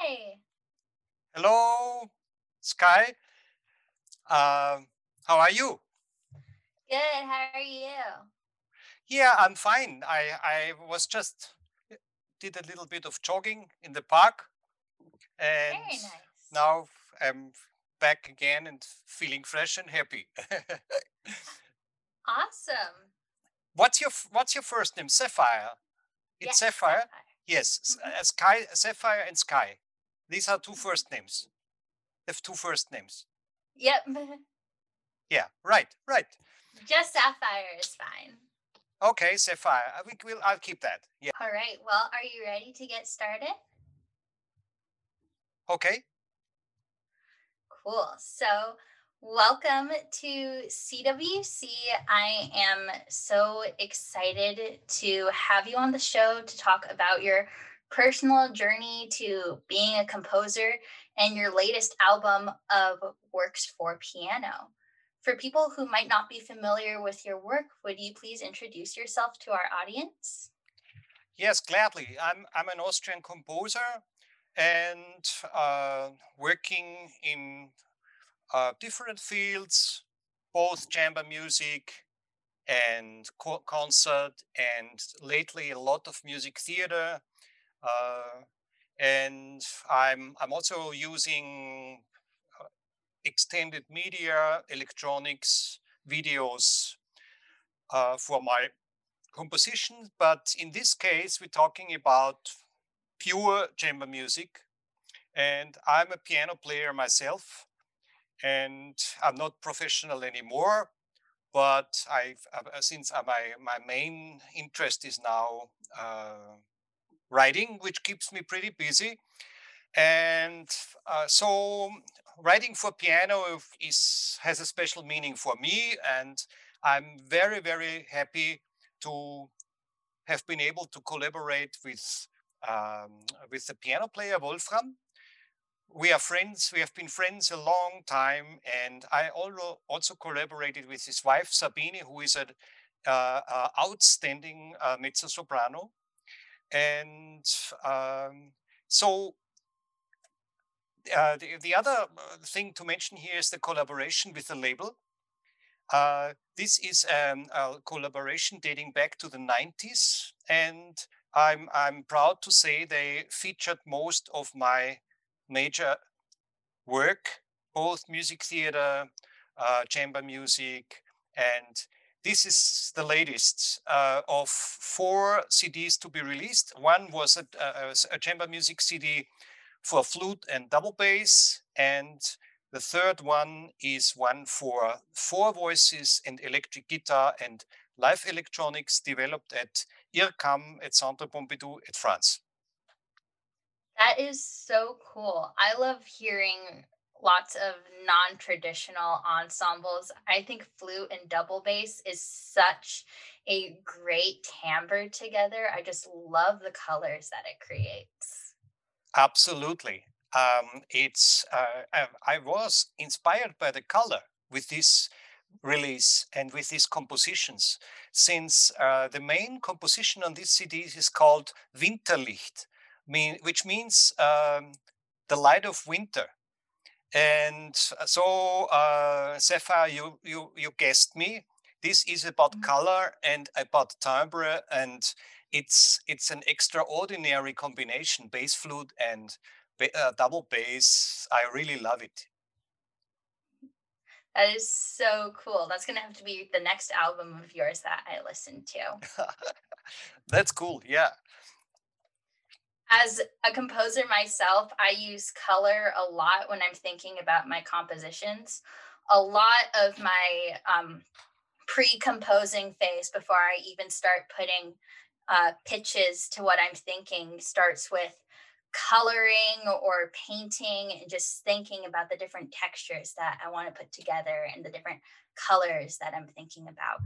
Hi. Hello, Sky. Uh, how are you? Good. How are you? Yeah, I'm fine. I I was just did a little bit of jogging in the park, and Very nice. now I'm back again and feeling fresh and happy. Awesome. what's your What's your first name? Sapphire. It's Yes, Sapphire. Sapphire. Yes, s- hmm Sky, Sapphire, and Sky. These are two hmm names. They have two first names. Yep. Yeah, right, right. Just Sapphire is fine. Okay, Sapphire. I think we'll. I'll keep that. Yeah. All right. Well, are you ready to get started? Okay. Cool. So, welcome to CWC. I am so excited to have you on the show to talk about your personal journey to being a composer and your latest album of works for piano. For people who might not be familiar with your work, would you please introduce yourself to our audience? Yes, gladly. I'm I'm an Austrian composer and uh, working in uh, different fields, both chamber music and co- concert, and lately a lot of music theater. Uh, and I'm I'm also using uh, extended media, electronics, videos uh, for my composition. But in this case, we're talking about pure chamber music. And I'm a piano player myself, and I'm not professional anymore. But I've uh, since uh, my my main interest is now uh, writing, which keeps me pretty busy. And uh, so writing for piano is has a special meaning for me, and I'm very very happy to have been able to collaborate with um, with the piano player Wolfram. We are friends. We have been friends a long time, and I also collaborated with his wife Sabine, who is an uh, uh, outstanding uh, mezzo soprano. And um, so uh, the, the other uh, thing to mention here is the collaboration with the label. Uh, this is um, a collaboration dating back to the 90s, and I'm I'm proud to say they featured most of my major work, both music theater, uh, chamber music, and this is the latest uh, of four CDs to be released. One was a, a, a chamber music CD for flute and double bass, and the third one is one for four voices and electric guitar and live electronics developed at IRCAM at Centre Pompidou at France. That is so cool. I love hearing lots of non traditional ensembles. I think flute and double bass is such a great timbre together. I just love the colors that it creates. Absolutely. Um, it's uh, I, I was inspired by the color with this release and with these compositions, since uh, the main composition on this CD is called Winterlicht, mean, which means um, the light of winter. And uh, so, uh, Sapphire, you, you, you guessed me. This is about Mhm. color and about timbre, and it's it's an extraordinary combination: bass flute and ba- uh, double bass. I really love it. That is so cool. That's going to have to be the next album of yours that I listen to. That's cool. Yeah. As a composer myself, I use color a lot when I'm thinking about my compositions. A lot of my um, pre composing phase, before I even start putting uh, pitches to what I'm thinking, starts with coloring or painting and just thinking about the different textures that I want to put together and the different colors that I'm thinking about.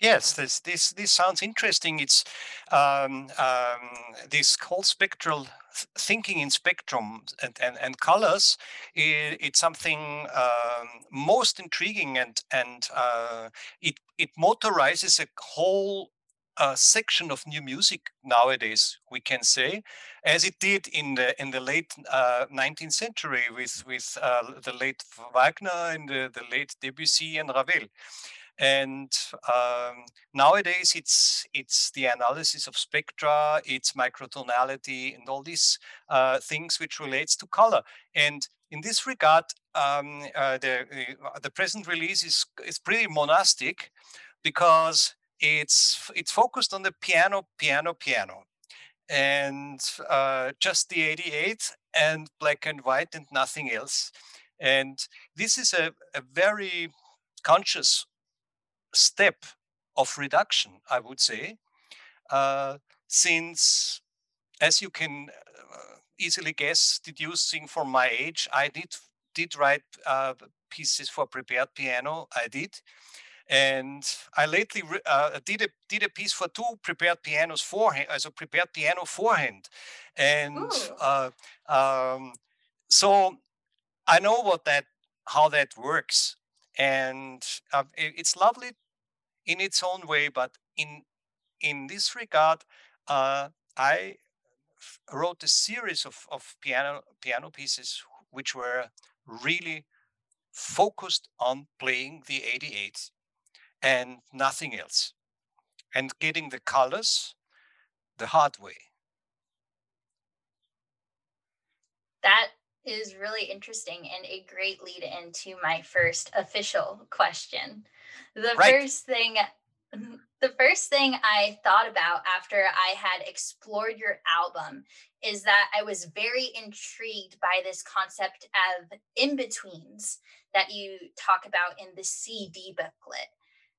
Yes, this this this sounds interesting. It's um, um, this whole spectral thinking in spectrum and, and, and colors. i it's something um, most intriguing, and and uh, it it motorizes a whole uh, section of new music nowadays, we can say, as it did in the in the late uh, 19th century with with uh, the late Wagner and the, the late Debussy and Ravel. And um, nowadays, it's it's the analysis of spectra, it's microtonality, and all these uh, things which relates to color. And in this regard, um, uh, the uh, the present release is is pretty monastic because it's it's focused on the piano, piano, piano, and uh, just the 88 and black and white and nothing else. And this is a, a very conscious step of reduction, I would say, uh, since, as you can uh, easily guess, deducing from my age, I did did write uh, pieces for prepared piano. I did, and I lately uh, did a did a piece for two prepared pianos forehand, as a prepared piano forehand, and uh, um, so I know what that how that works, and uh, it's lovely in its own way. But in in this regard, uh, I wrote a series of of piano piano pieces which were really focused on playing the 88 and nothing else, and getting the colors the hard way. That is really interesting and a great lead into my first official question. The right. first thing the first thing I thought about after I had explored your album is that I was very intrigued by this concept of in betweens that you talk about in the CD booklet.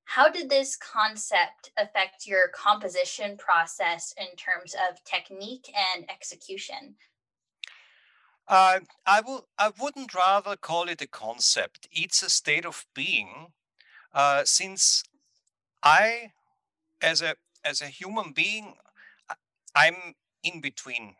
How did this concept affect your composition process in terms of technique and execution? Uh, I. I wouldn't rather call it a concept. It's a state of being. Uh, since I, as a as a human being, I'm in between.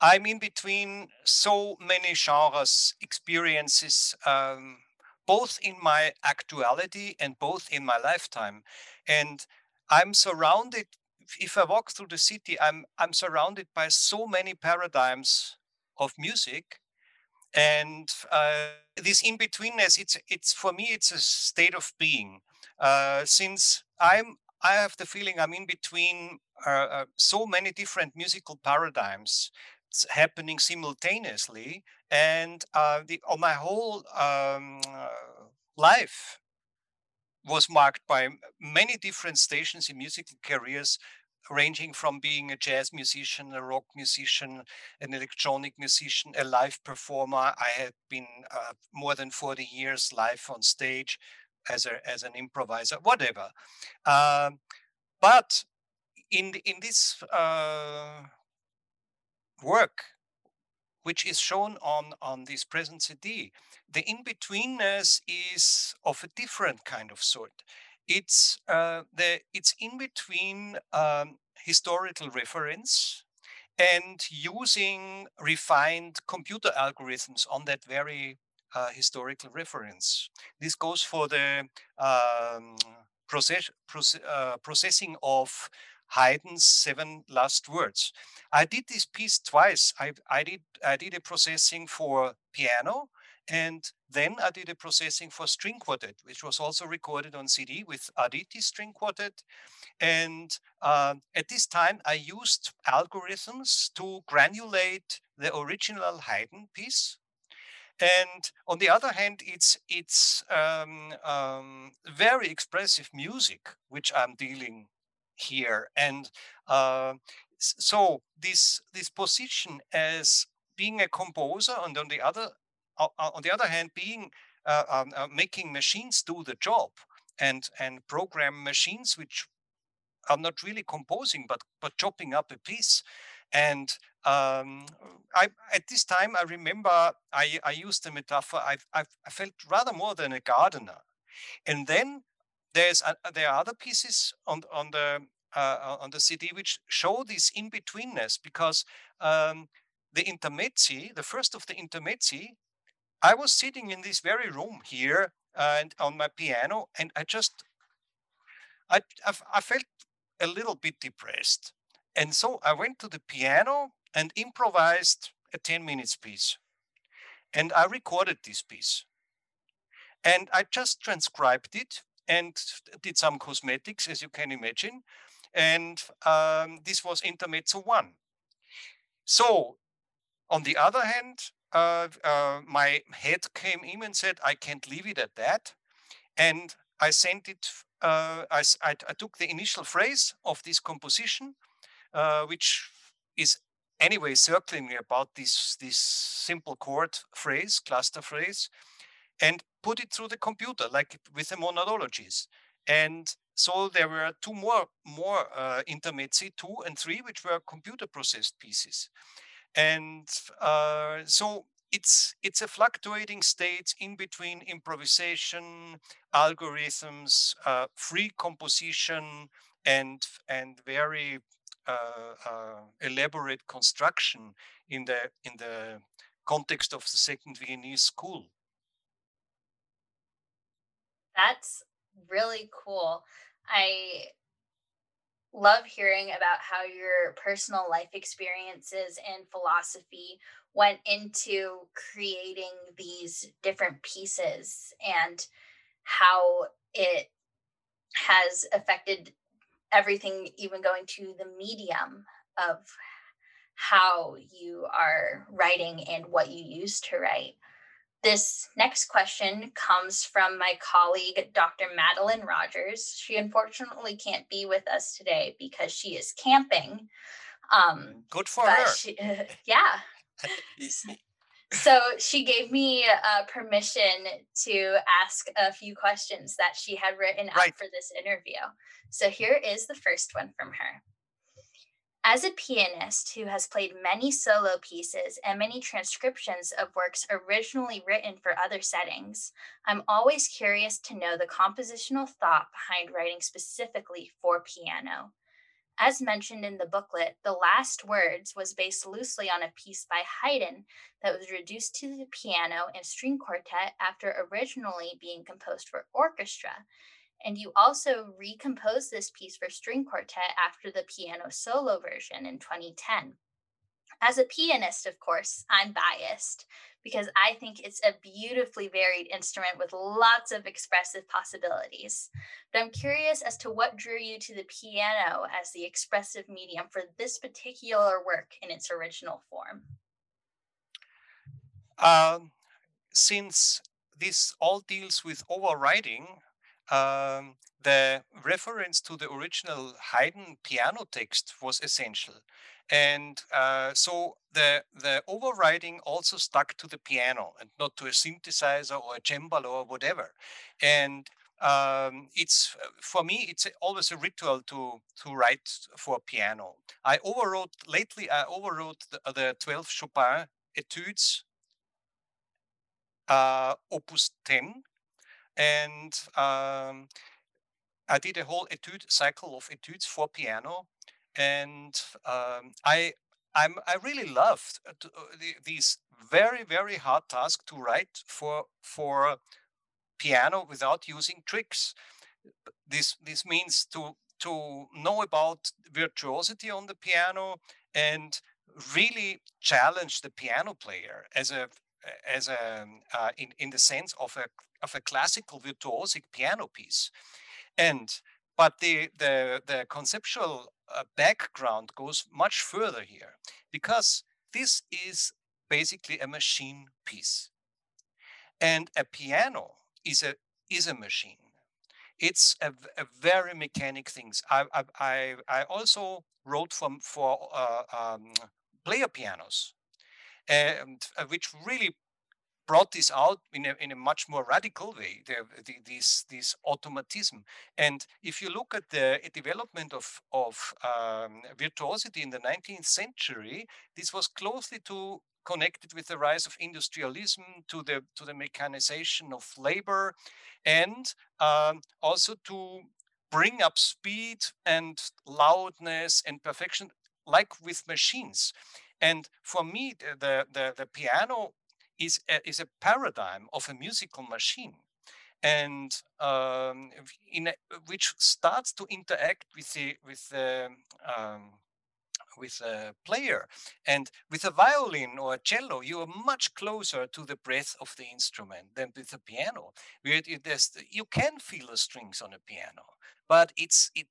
I'm in between so many genres, experiences, um, both in my actuality and both in my lifetime. And I'm surrounded, if I walk through the city, I'm, I'm surrounded by so many paradigms of music. And uh, this in betweenness, it's, it's for me, it's a state of being. Uh, since I'm, I have the feeling I'm in between uh, uh so many different musical paradigms happening simultaneously and uh, the oh, my whole um, uh, life was marked by many different stations in musical careers ranging from being a jazz musician a rock musician an electronic musician a live performer i had been uh, more than 40 years live on stage as a as an improviser whatever um, but in in this uh, work which is shown on, on this present CD. The in-betweenness is of a different kind of sort. It's, uh, the, it's in between um, historical reference and using refined computer algorithms on that very uh, historical reference. This goes for the um, process, process, uh, processing of Haydn's seven last words. I did this piece twice. I, I did I did a processing for piano, and then I did a processing for string quartet, which was also recorded on CD with Arditti String Quartet. And uh, at this time, I used algorithms to granulate the original Haydn piece. And on the other hand, it's it's um, um, very expressive music, which I'm dealing here. And uh, so this this position as being a composer, and on the other on the other hand, being uh, um, uh, making machines do the job and and program machines which are not really composing but but chopping up a piece. And um, I, at this time i remember i, I used the metaphor I've, I've, i felt rather more than a gardener. And then there's a, there are other pieces on on the uh, on the CD which show this in betweenness because um, the intermezzi, the first of the intermezzi, I was sitting in this very room here and on my piano, and I just I I, I felt a little bit depressed. And so I went to the piano and improvised a 10 minutes piece. And I recorded this piece. And I just transcribed it and did some cosmetics, as you can imagine. And um, this was Intermezzo 1. So, on the other hand, uh, my head came in and said, I can't leave it at that. And I sent it, uh, I, I, took the initial phrase of this composition, uh, which is anyway circling about this, this simple chord phrase, cluster phrase, and put it through the computer, like with the monadologies. And so there were two more, more uh, intermezzi, two and three, which were computer processed pieces. And uh, so it's it's a fluctuating state in between improvisation, algorithms, uh, free composition, and and very uh, uh, elaborate construction in the in the context of the Second Viennese School. That's really cool. I love hearing about how your personal life experiences and philosophy went into creating these different pieces and how it has affected everything, even going to the medium of how you are writing and what you use to write. This next question comes from my colleague, Dr. Madeline Rogers. She unfortunately can't be with us today because she is camping. Um, Good for her. She, uh, yeah. so she gave me uh, permission to ask a few questions that she had written right. out for this interview. So here is the first one from her. As a pianist who has played many solo pieces and many transcriptions of works originally written for other settings, I'm always curious to know the compositional thought behind writing specifically for piano. As mentioned in the booklet, The Last Words was based loosely on a piece by Haydn that was reduced to the piano and string quartet after originally being composed for orchestra and you also recomposed this piece for string quartet after the piano solo version in 2010. As a pianist, of course, I'm biased because I think it's a beautifully varied instrument with lots of expressive possibilities. But I'm curious as to what drew you to the piano as the expressive medium for this particular work in its original form. Um, since this all deals with overriding, um, the reference to the original Haydn piano text was essential. And uh, so the, the overriding also stuck to the piano and not to a synthesizer or a cembalo or whatever. And um, it's for me it's always a ritual to to write for piano. I overwrote lately. I overwrote the, the 12 Chopin etudes, uh, Opus 10, and um, I did a whole etude cycle of etudes for piano, and um, I I'm, i really loved uh, uh, the, these very very hard tasks to write for for piano without using tricks. This this means to to know about virtuosity on the piano and really challenge the piano player as a as a uh, in in the sense of a of a classical virtuosic piano piece. And but the the the conceptual uh, background goes much further here because this is basically a machine piece. And a piano is a is a machine. It's a, a very mechanic things. I, I, I also wrote from for uh, um, player pianos, and uh, which really brought this out in a, in a much more radical way, the, the, this, this automatism. And if you look at the development of, of um, virtuosity in the 19th century, this was closely to connected with the rise of industrialism to the to the mechanization of labor and um, also to bring up speed and loudness and perfection like with machines and for me the the, the piano is a, is a paradigm of a musical machine. and um, in a, which starts to interact with the with the um, with a player. And with a violin or a cello, you are much closer to the breath of the instrument than with a piano. Where it, you can feel the strings on a piano, but it's it it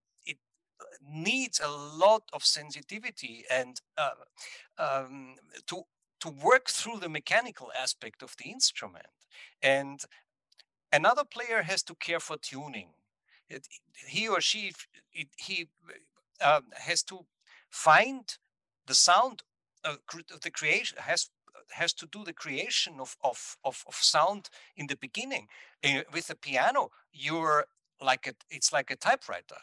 needs a lot of sensitivity and uh, um, to to work through the mechanical aspect of the instrument. And another player has to care for tuning. It, he or she it, he uh, has to find the sound uh, the creation has has to do the creation of of of, of sound in the beginning uh, with a piano you're like a, it's like a typewriter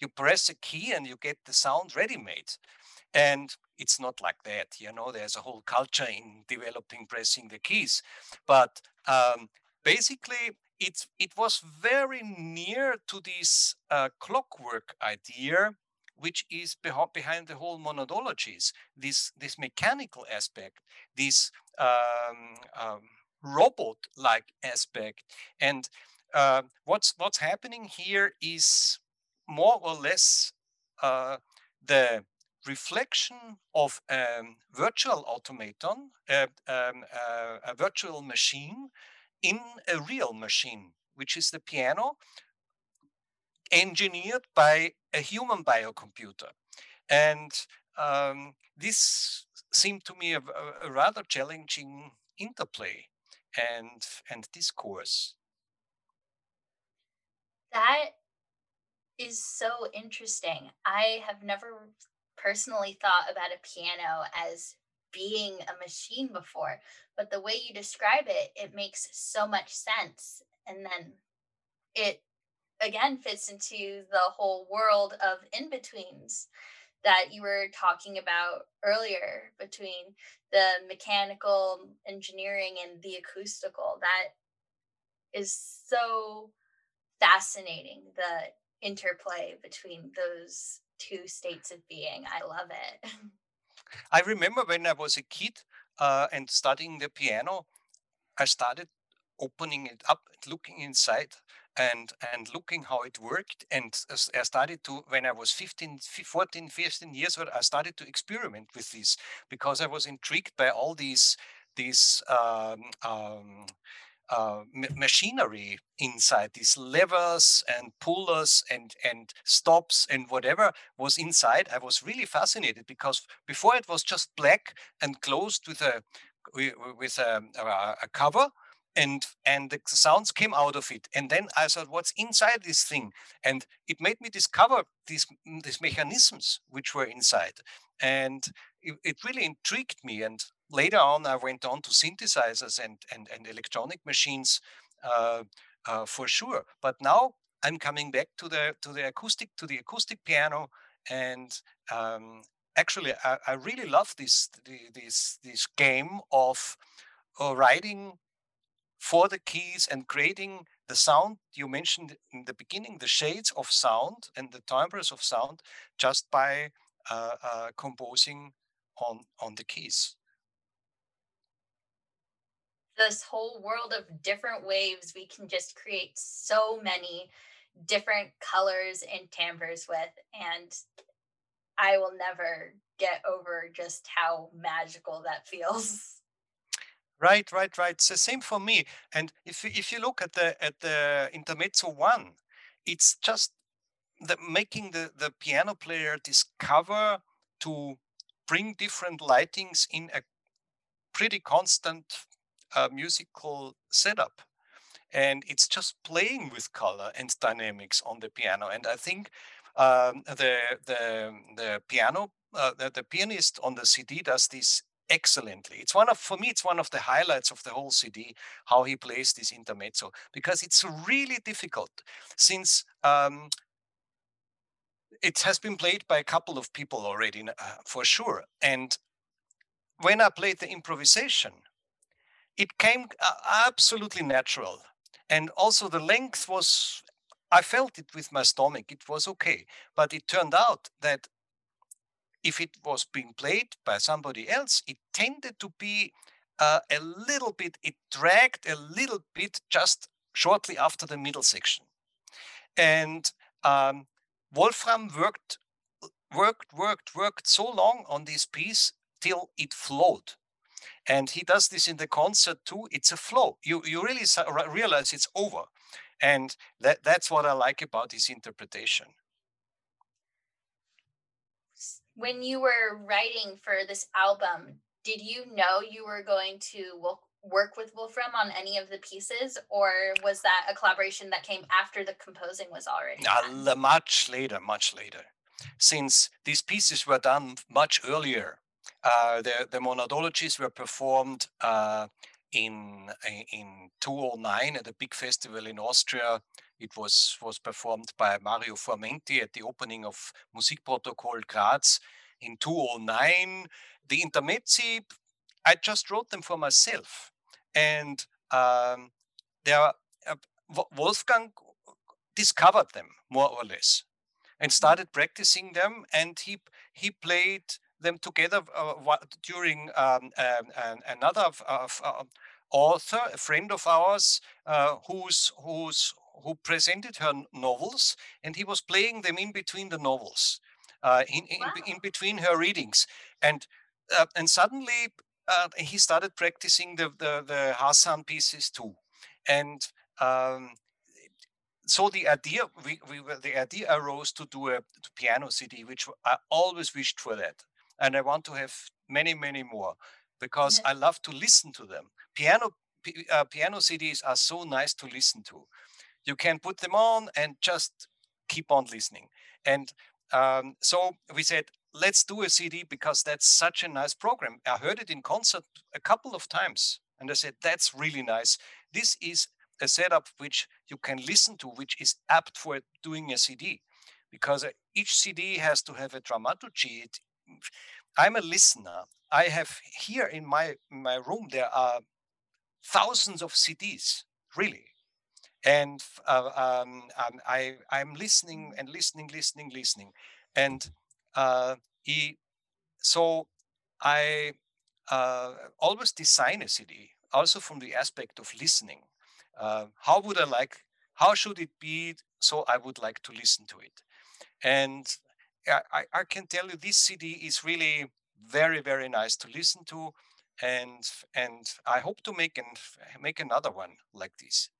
you press a key and you get the sound ready made and it's not like that you know there's a whole culture in developing pressing the keys but um, basically it it was very near to this uh, clockwork idea which is behind the whole monadologies, this, this mechanical aspect, this um, um, robot-like aspect. And uh, what's, what's happening here is more or less uh, the reflection of a virtual automaton, uh, um, uh, a virtual machine in a real machine, which is the piano, engineered by a human biocomputer. And um, this seemed to me a, a, rather challenging interplay and and discourse. That is so interesting. I have never personally thought about a piano as being a machine before, but the way you describe it, it makes so much sense. And then it again fits into the whole world of in betweens that you were talking about earlier between the mechanical engineering and the acoustical that is so fascinating the interplay between those two states of being. I love it. I remember when i was a kid uh, and studying the piano i started opening it up looking inside and and looking how it worked and i started to when i was 15 14 15 years old i started to experiment with this because i was intrigued by all these these um, um, uh, machinery inside these levers and pullers and and stops and whatever was inside. I was really fascinated because before it was just black and closed with a with a, a cover and and the sounds came out of it. And then i thought what's inside this thing? And it made me discover these these mechanisms which were inside. And it really intrigued me and later on i went on to synthesizers and and, and electronic machines uh, uh, for sure but now i'm coming back to the to the acoustic to the acoustic piano and um, actually I, I, really love this this this game of uh, writing for the keys and creating the sound you mentioned in the beginning, the shades of sound and the timbres of sound just by uh, uh, composing on on the keys. This whole world of different waves, we can just create so many different colors and timbres with, and I will never get over just how magical that feels. Right, right, right. The same for me. And if if you look at the at the intermezzo one, it's just the making the the piano player discover to bring different lightings in a pretty constant uh, musical setup and it's just playing with color and dynamics on the piano and i think um, the the the piano uh, the, the pianist on the cd does this excellently. It's one of, for me, it's one of the highlights of the whole CD, how he plays this intermezzo, because it's really difficult since um, it has been played by a couple of people already uh, for sure. And when I played the improvisation, it came uh, absolutely natural. And also the length was, I felt it with my stomach, it was okay. But it turned out that if it was being played by somebody else, it tended to be uh, a little bit, it dragged a little bit just shortly after the middle section. And um, Wolfram worked, worked, worked, worked so long on this piece till it flowed. And he does this in the concert too. It's a flow. You you really realize it's over, and that that's what I like about his interpretation. When you were writing for this album, did you know you were going to work with Wolfram on any of the pieces, or was that a collaboration that came after the composing was already done? Uh, much later, much later, since these pieces were done much earlier. Uh, the the monadologies were performed uh, in in 2009 at a big festival in Austria. It was was performed by Marino Formenti at the opening of Musikprotokoll Graz in 2009. The intermezzi, I just wrote them for myself, and um, there uh, Wolfgang discovered them more or less and mm-hmm. started practicing them and he he played them together uh, during um, um, another uh, author, a friend of ours, uh, who's who's who presented her novels, and he was playing them in between the novels, uh, in, in, wow. in, between her readings, and uh, and suddenly uh, he started practicing the the, the Hassan pieces too, and. Um, so the idea we, we the idea arose to do a to piano CD, which I always wished for that and I want to have many, many more because I love to listen to them. Piano uh, piano CDs are so nice to listen to. You can put them on and just keep on listening. And um, so we said, let's do a CD because that's such a nice program. I heard it in concert a couple of times, and I said, that's really nice. This is a setup which you can listen to, which is apt for doing a CD because uh, each CD has to have a dramaturgy. It, I'm a listener. I have here in my my room there are thousands of CDs, really, and uh, um, I I'm listening and listening, listening, listening, and uh, he so I uh, always design a CD also from the aspect of listening. Uh, how would I like? How should it be? So I would like to listen to it, and I, I can tell you this CD is really very very nice to listen to, and and I hope to make and make another one like this.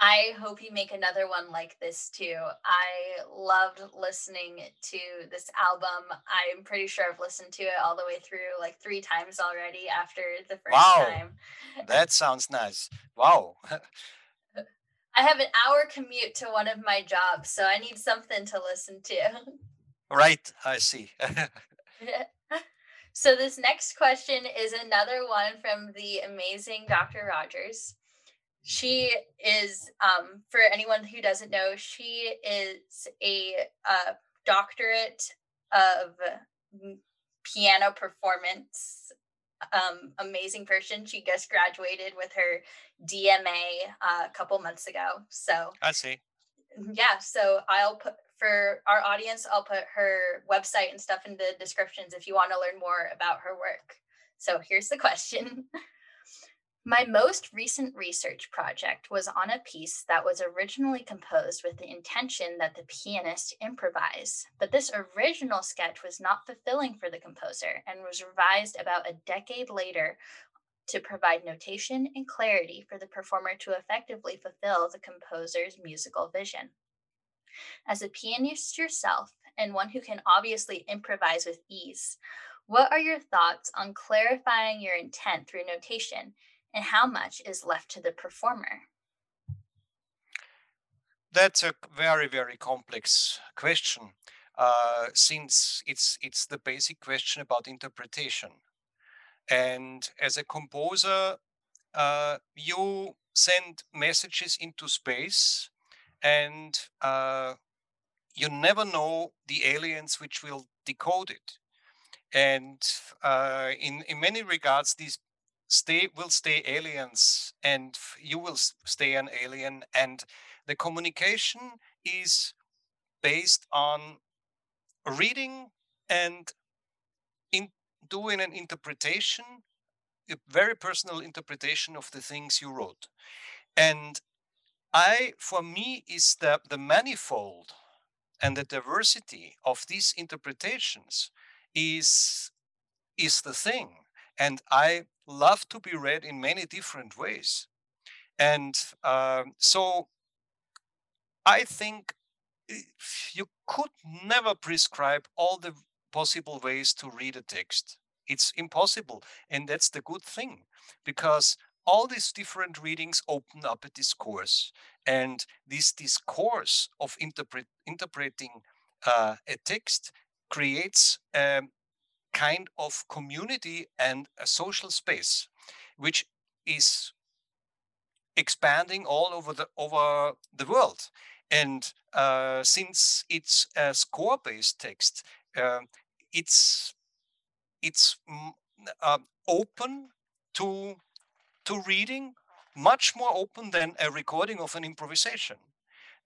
I hope you make another one like this too. I loved listening to this album. I'm pretty sure I've listened to it all the way through like three times already after the first wow. time. that sounds nice. Wow. I have an hour commute to one of my jobs, so I need something to listen to. Right, I see. so this next question is another one from the amazing Dr. Rogers. She is, um, for anyone who doesn't know, she is a uh, doctorate of piano performance um, amazing person. She just graduated with her DMA uh, a couple months ago. So I see. Yeah. So I'll put for our audience, I'll put her website and stuff in the descriptions if you want to learn more about her work. So here's the question. My most recent research project was on a piece that was originally composed with the intention that the pianist improvise, but this original sketch was not fulfilling for the composer and was revised about a decade later to provide notation and clarity for the performer to effectively fulfill the composer's musical vision. As a pianist yourself, and one who can obviously improvise with ease, what are your thoughts on clarifying your intent through notation and how much is left to the performer? That's a very, very complex question, uh, since it's it's the basic question about interpretation. And as a composer, uh, you send messages into space, and uh, you never know the aliens which will decode it. And uh, in in many regards, these stay will stay aliens and you will stay an alien and the communication is based on reading and in doing an interpretation a very personal interpretation of the things you wrote. And I, for me, is the, the manifold and the diversity of these interpretations is, is the thing. And I love to be read in many different ways. And um, so I think you could never prescribe all the possible ways to read a text. It's impossible. And that's the good thing because all these different readings open up a discourse. And this discourse of interpret, interpreting uh, a text creates a kind of community and a social space, which is expanding all over the over the world. And uh, since it's a score-based text, uh, it's it's uh, open to to reading, much more open than a recording of an improvisation.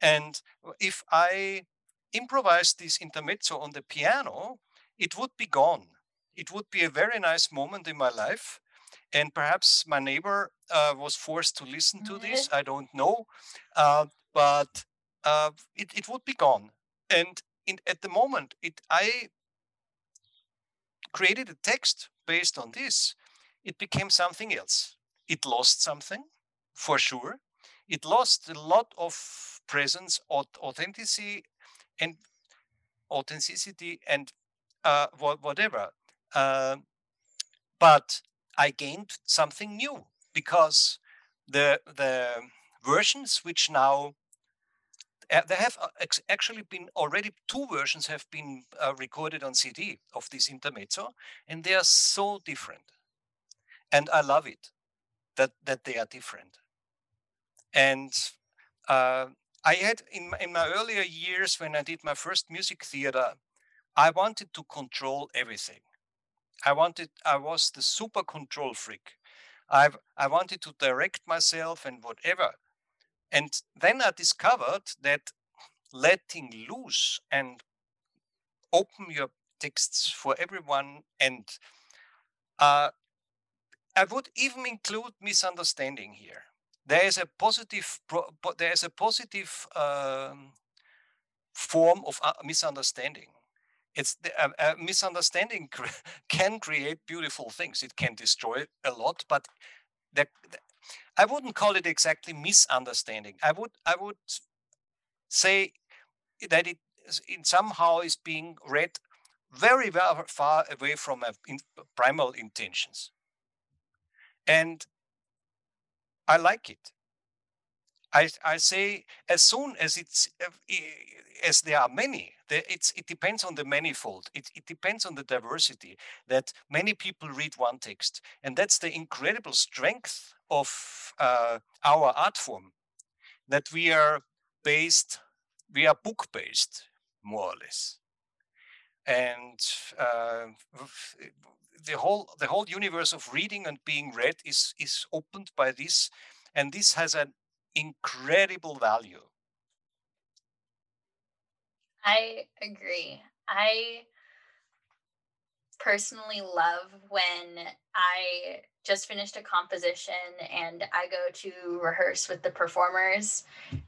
And if I improvise this intermezzo on the piano, it would be gone. It would be a very nice moment in my life. And perhaps my neighbor uh, was forced to listen to this. I don't know. Uh, but uh, it, it would be gone. And in, at the moment, it I created a text based on this. It became something else. It lost something, for sure. It lost a lot of presence, authenticity, and authenticity, and uh, whatever. Uh, but I gained something new because the the versions which now uh, there have uh, actually been already two versions have been uh, recorded on CD of this intermezzo, and they are so different, and I love it that that they are different. And uh, I had in in my earlier years when I did my first music theater, I wanted to control everything. I wanted I was the super control freak. I I wanted to direct myself and whatever. And then I discovered that letting loose and open your texts for everyone and uh, I would even include misunderstanding here. There is a positive, there is a positive um, form of uh, misunderstanding. It's the, uh, uh, misunderstanding can create beautiful things. It can destroy a lot, but the, the, I wouldn't call it exactly misunderstanding. I would I would say that it, it somehow is being read very, very far away from in, primal intentions. And I like it. I, I say as soon as it's uh, as there are many it's it depends on the manifold. It, it depends on the diversity that many people read one text and that's the incredible strength of uh, our art form that we are based we are book based more or less. And uh, the whole the whole universe of reading and being read is is opened by this and this has an incredible value I agree. I personally love when I just finished a composition and I go to rehearse with the performers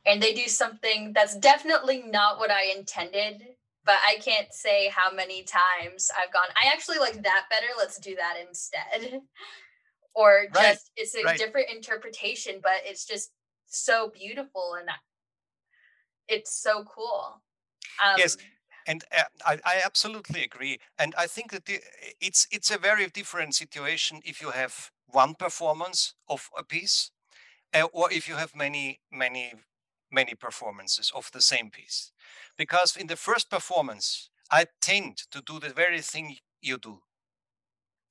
and they do something that's definitely not what I intended, but I can't say how many times I've gone, I actually like that better. Let's do that instead. or just right, it's a right. different interpretation, but it's just so beautiful and it's so cool. Um, yes, and uh, I, I, absolutely agree. And I think that the, it's it's a very different situation if you have one performance of a piece, uh, or if you have many many many performances of the same piece. Because in the first performance, I tend to do the very thing you do.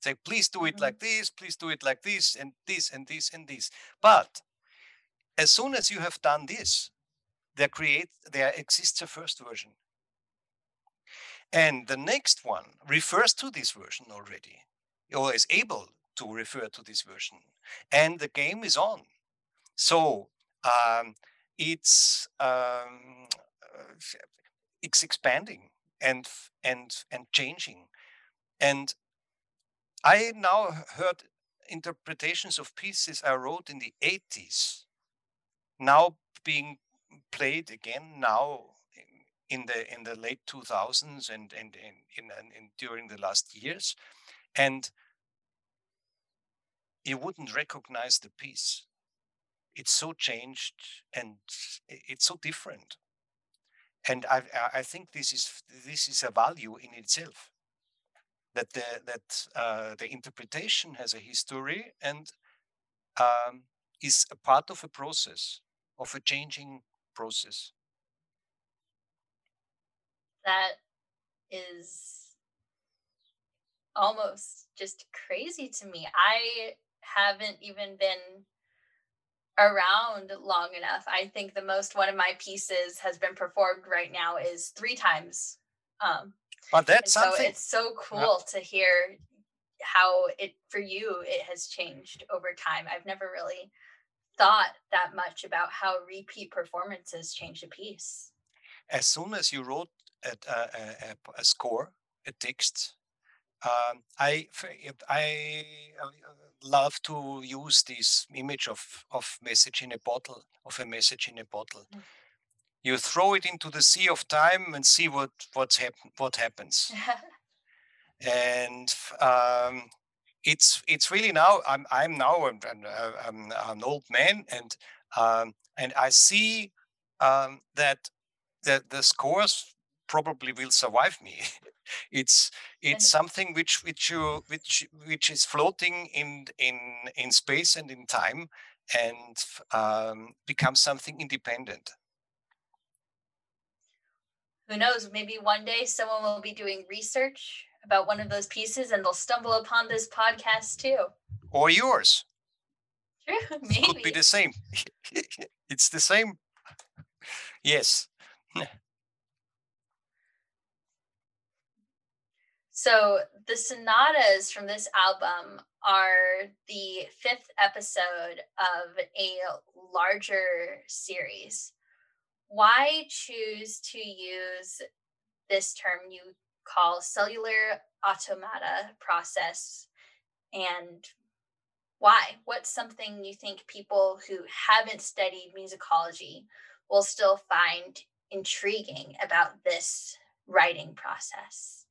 Say, please do it mm-hmm. like this, please do it like this, and this, and this, and this. But as soon as you have done this, there create there exists a first version. And the next one refers to this version already or is able to refer to this version and the game is on. So um, it's um, it's expanding and and and changing. And i now heard interpretations of pieces I wrote in the 80s now being played again now in the in the late 2000s and and in, in, in during the last years. And you wouldn't recognize the piece. It's so changed and it's so different. And i i think this is this is a value in itself. That the that uh, the interpretation has a history and um, is a part of a process of a changing process that is almost just crazy to me. I haven't even been around long enough. I think the most one of my pieces has been performed right now is three times. Um, but that's so something. it's so cool yeah. to hear how it for you it has changed over time. I've never really thought that much about how repeat performances change a piece. As soon as you wrote a, a, a score, a text, um, I I uh, love to use this image of of message in a bottle of a message in a bottle. Mm. You throw it into the sea of time and see what what's happen what happens. and um, it's it's really now I'm I'm now I'm, I'm, I'm an old man and um, and I see um, that the the scores probably will survive me. it's it's something which which you which which is floating in in in space and in time and um, becomes something independent. Who knows? Maybe one day someone will be doing research about one of those pieces and they'll stumble upon this podcast too. Or yours. True, maybe. It could be the same. It's the same. Yes. So the sonatas from this album are the fifth episode of a larger series. Why choose to use this term? You call cellular automata process and why? What's something you think people who haven't studied musicology will still find intriguing about this writing process?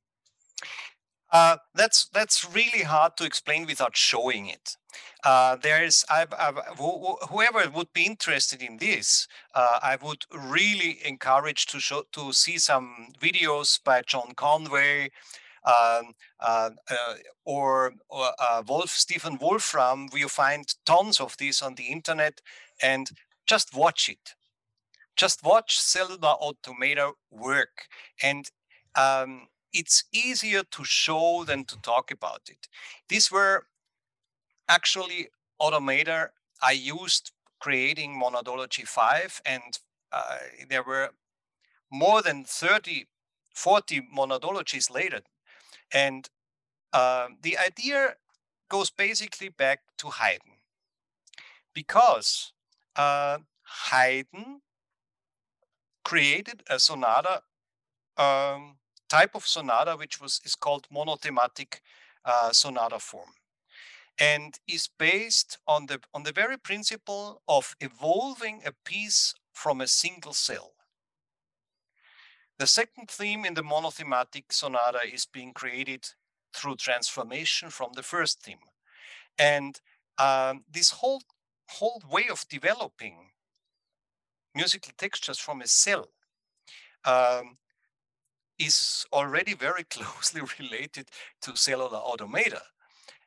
Uh, that's that's really hard to explain without showing it. Uh, there is I've, I've, wh- whoever would be interested in this, uh, I would really encourage to show to see some videos by John Conway. Um, uh, uh, or, or uh, Wolf Stephen Wolfram, you find tons of these on the internet, and just watch it. Just watch Cellular Automata work, and um, it's easier to show than to talk about it. These were actually automata I used creating Monadology 5, and uh, there were more than 30, 40 monadologies later. And uh, the idea goes basically back to Haydn. Because uh, Haydn created a sonata um, type of sonata which was is called monothematic uh, sonata form and is based on the on the very principle of evolving a piece from a single cell the second theme in the monothematic sonata is being created through transformation from the first theme and um, this whole whole way of developing musical textures from a cell um, is already very closely related to cellular automata.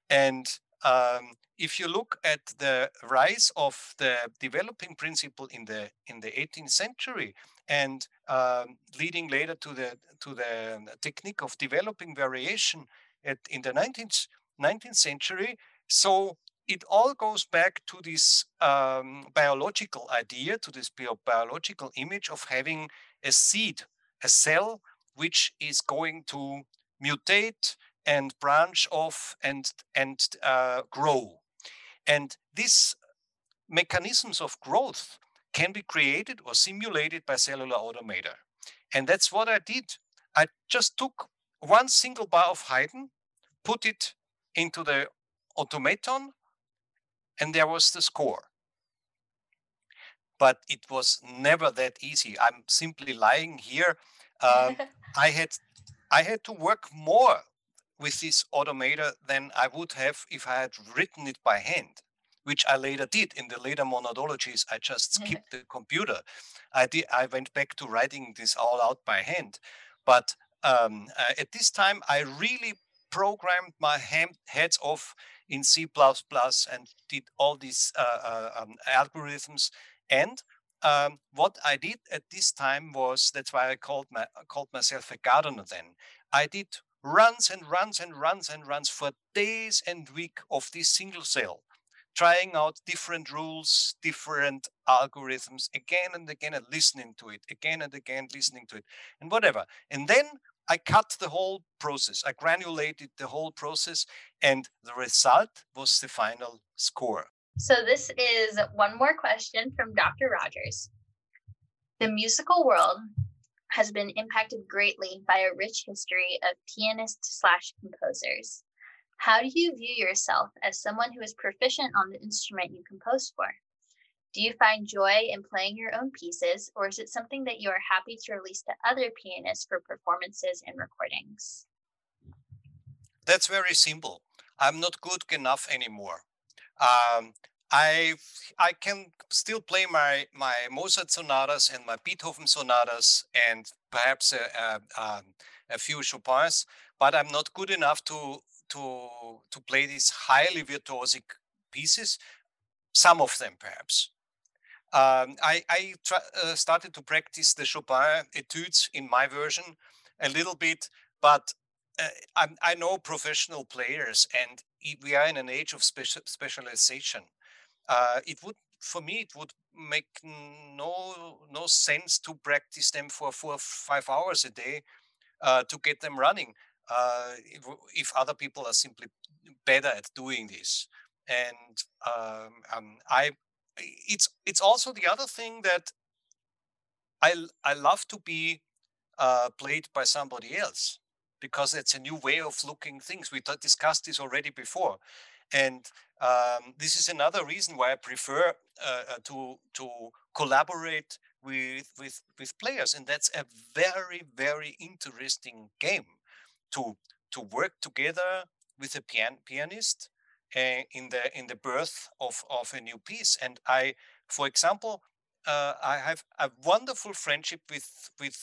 And um, if you look at the rise of the developing principle in the in the 18th century and um, leading later to the to the technique of developing variation at, in the 19th 19th century, so it all goes back to this um, biological idea, to this bio- biological image of having a seed, a cell which is going to mutate and branch off and and uh, grow and these mechanisms of growth can be created or simulated by cellular automata and that's what i did i just took one single bar of haydn put it into the automaton and there was the score. But it was never that easy. I'm simply lying here. Um, I had I had to work more with this automator than I would have if I had written it by hand, which I later did in the later monadologies. I just skipped the computer. I did. I went back to writing this all out by hand, but um, uh, at this time I really programmed my hand, heads off in C++ and did all these uh, uh, um, algorithms. And um, what I did at this time was that's why I called my called myself a gardener. Then I did runs and runs and runs and runs for days and week of this single cell, trying out different rules, different algorithms again and again, and listening to it again and again, listening to it, and whatever. And then I cut the whole process. I granulated the whole process, and the result was the final score. So, this is one more question from Dr. Rogers. The musical world has been impacted greatly by a rich history of pianists slash composers. How do you view yourself as someone who is proficient on the instrument you compose for? Do you find joy in playing your own pieces, or is it something that you are happy to release to other pianists for performances and recordings? That's very simple. I'm not good enough anymore. Um, I I can still play my my Mozart sonatas and my Beethoven sonatas and perhaps a, a, um, a few Chopins, but I'm not good enough to to to play these highly virtuosic pieces. Some of them, perhaps. Um, I, I uh, started to practice the Chopin etudes in my version a little bit, but uh, I know professional players, and we are in an age of special specialization. Uh, it would, for me, it would make no no sense to practice them for four five hours a day uh, to get them running. Uh, if, if, other people are simply better at doing this, and um, um, I it's it's also the other thing that I I love to be uh, played by somebody else because it's a new way of looking things. We discussed this already before, and um, this is another reason why I prefer uh, uh, to to collaborate with with with players, and that's a very very interesting game to to work together with a pian- pianist uh, in the in the birth of of a new piece. And I, for example, uh, I have a wonderful friendship with with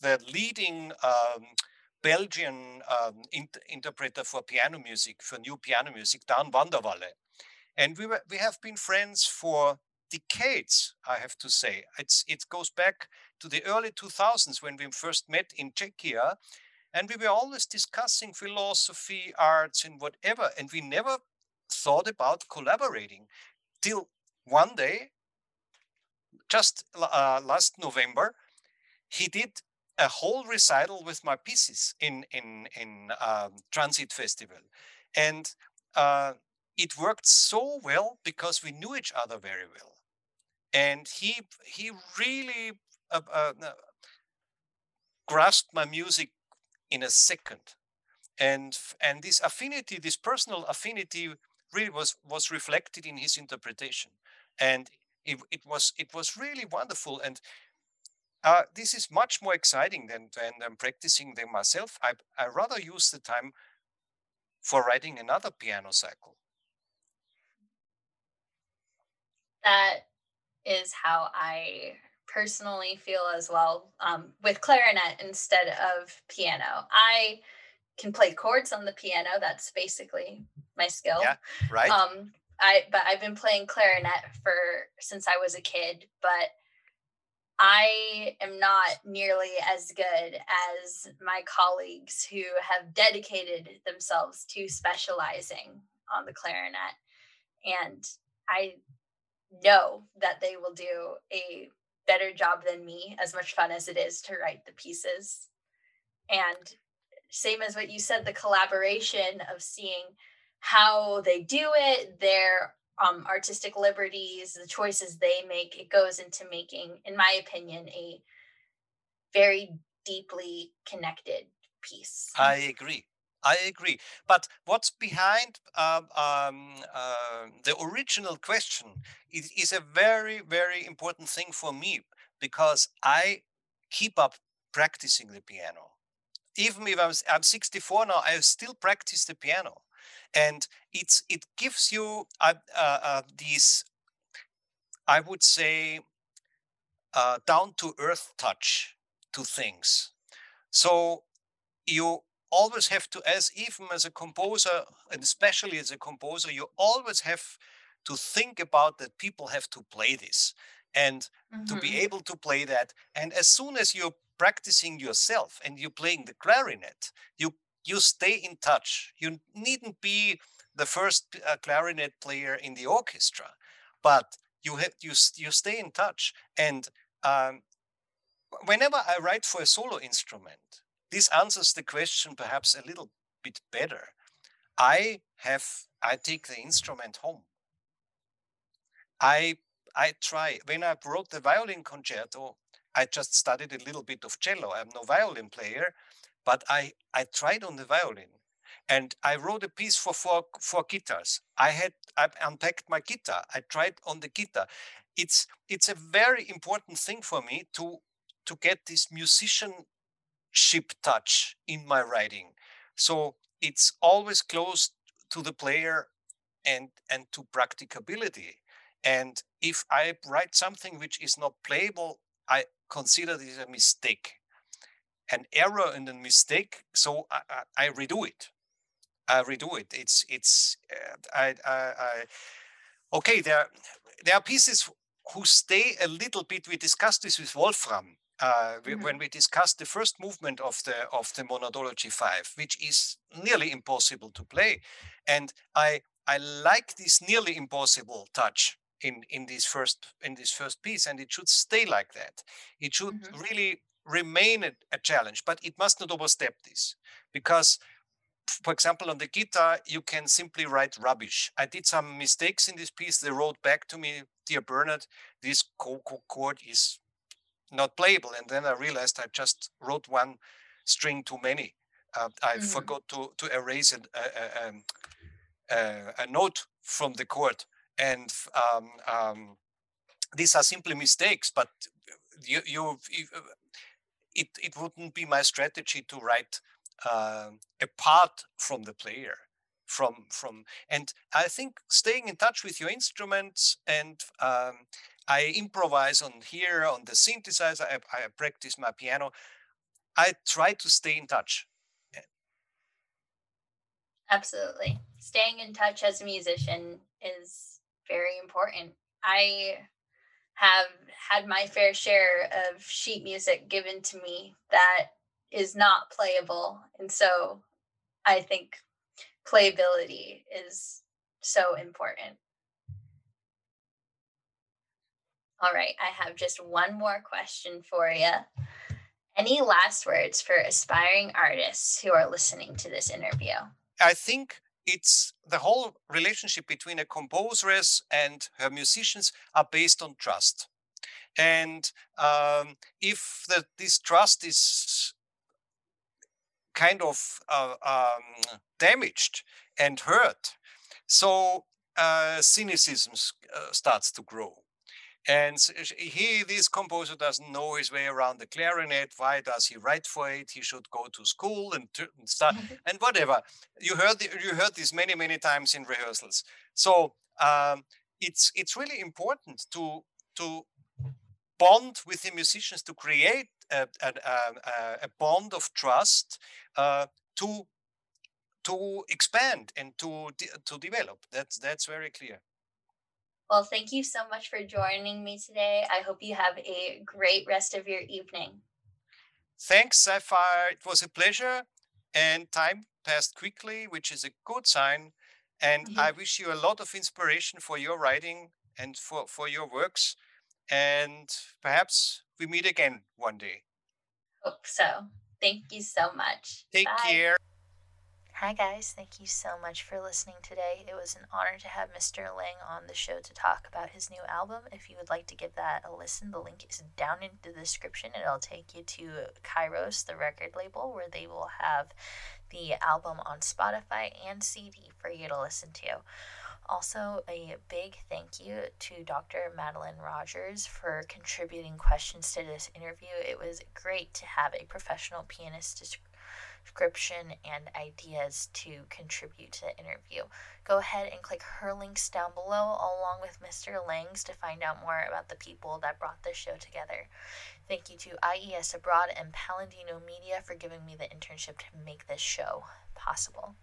the leading um, Belgian um, inter- interpreter for piano music, for new piano music, Daan Vandewalle. And we were, we have been friends for decades, I have to say. It's, it goes back to the early 2000s when we first met in Czechia. And we were always discussing philosophy, arts, and whatever. And we never thought about collaborating till one day, just uh, last November, he did a whole recital with my pieces in in in um, Transit Festival, and uh, it worked so well because we knew each other very well, and he he really uh, uh, grasped my music in a second, and and this affinity, this personal affinity, really was was reflected in his interpretation, and it, it was it was really wonderful. And uh, this is much more exciting than, than, than practicing them myself. I, I rather use the time for writing another piano cycle. That is how I personally feel as well um, with clarinet instead of piano. I can play chords on the piano. That's basically my skill. Yeah, right. Um, I but I've been playing clarinet for since I was a kid, but I am not nearly as good as my colleagues who have dedicated themselves to specializing on the clarinet. And I know that they will do a better job than me, as much fun as it is to write the pieces. And same as what you said, the collaboration of seeing how they do it, their um, artistic liberties, the choices they make, it goes into making, in my opinion, a very deeply connected piece. I agree. I agree. But what's behind um, um, uh, the original question is, is a very, very important thing for me because I keep up practicing the piano. Even if I'm, I'm 64 now, I still practice the piano. And it's it gives you uh, uh, uh, these, I would say, uh, down to earth touch to things. So you always have to, as even as a composer, and especially as a composer, you always have to think about that people have to play this and mm-hmm. to be mm-hmm. able to play that. And as soon as you're practicing yourself and you're playing the clarinet, you you stay in touch. You needn't be the first uh, clarinet player in the orchestra, but you have you you stay in touch. And um, whenever I write for a solo instrument, this answers the question perhaps a little bit better. I have I take the instrument home. I I try when I wrote the violin concerto. I just studied a little bit of cello. I'm no violin player, but I I tried on the violin, and I wrote a piece for four four guitars. I had I unpacked my guitar. I tried on the guitar. It's it's a very important thing for me to to get this musicianship touch in my writing. So it's always close to the player and and to practicability. And if I write something which is not playable, I consider this a mistake, an error and a mistake. So I, I, I redo it. I redo it. It's it's uh, I, I, I okay. There there are pieces who stay a little bit. We discussed this with Wolfram uh, mm-hmm. when we discussed the first movement of the of the monadology five, which is nearly impossible to play, and I I like this nearly impossible touch in in this first in this first piece, and it should stay like that. It should mm-hmm. really remain a, a challenge, but it must not overstep this because for example, on the guitar, you can simply write rubbish. I did some mistakes in this piece. They wrote back to me, dear Bernhard, this chord is not playable. And then I realized I just wrote one string too many. Uh, I mm-hmm. forgot to to erase a, a, um, a, a, note from the chord, and um, um, these are simply mistakes. But you, you, you, it it wouldn't be my strategy to write uh, apart from the player from from and i think staying in touch with your instruments and um, I improvise on here on the synthesizer. I, I practice my piano. I try to stay in touch. Absolutely. Staying in touch as a musician is very important. I have had my fair share of sheet music given to me that is not playable. And so I think playability is so important. All right, I have just one more question for you. Any last words for aspiring artists who are listening to this interview? I think it's the whole relationship between a composeress and her musicians are based on trust. And um, if the, this trust is kind of uh, um, damaged and hurt, so uh, cynicism uh, starts to grow and he, this composer doesn't know his way around the clarinet. Why does he write for it? He should go to school and, and start and whatever. You heard the, you heard this many many times in rehearsals. So um, it's it's really important to to bond with the musicians to create a, a, a, a bond of trust uh, to to expand and to to develop. That's that's very clear. Well, thank you so much for joining me today. I hope you have a great rest of your evening. Thanks, Sapphire. It was a pleasure, and time passed quickly, which is a good sign. And mm-hmm. I wish you a lot of inspiration for your writing and for, for your works. And perhaps we meet again one day. Hope so. Thank you so much. Take Bye. care. Hi, guys. Thank you so much for listening today. It was an honor to have Mr. Lang on the show to talk about his new album. If you would like to give that a listen, the link is down in the description. It'll take you to Kairos, the record label, where they will have the album on Spotify and CD for you to listen to. Also, a big thank you to Dr. Madeline Rogers for contributing questions to this interview. It was great to have a professional pianist description and ideas to contribute to the interview. Go ahead and click her links down below along with Mr. Lang's to find out more about the people that brought this show together. Thank you to IES Abroad and Paladino Media for giving me the internship to make this show possible.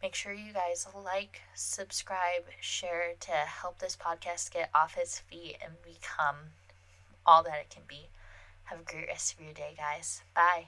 Make sure you guys like, subscribe, share to help this podcast get off its feet and become all that it can be. Have a great rest of your day, guys. Bye.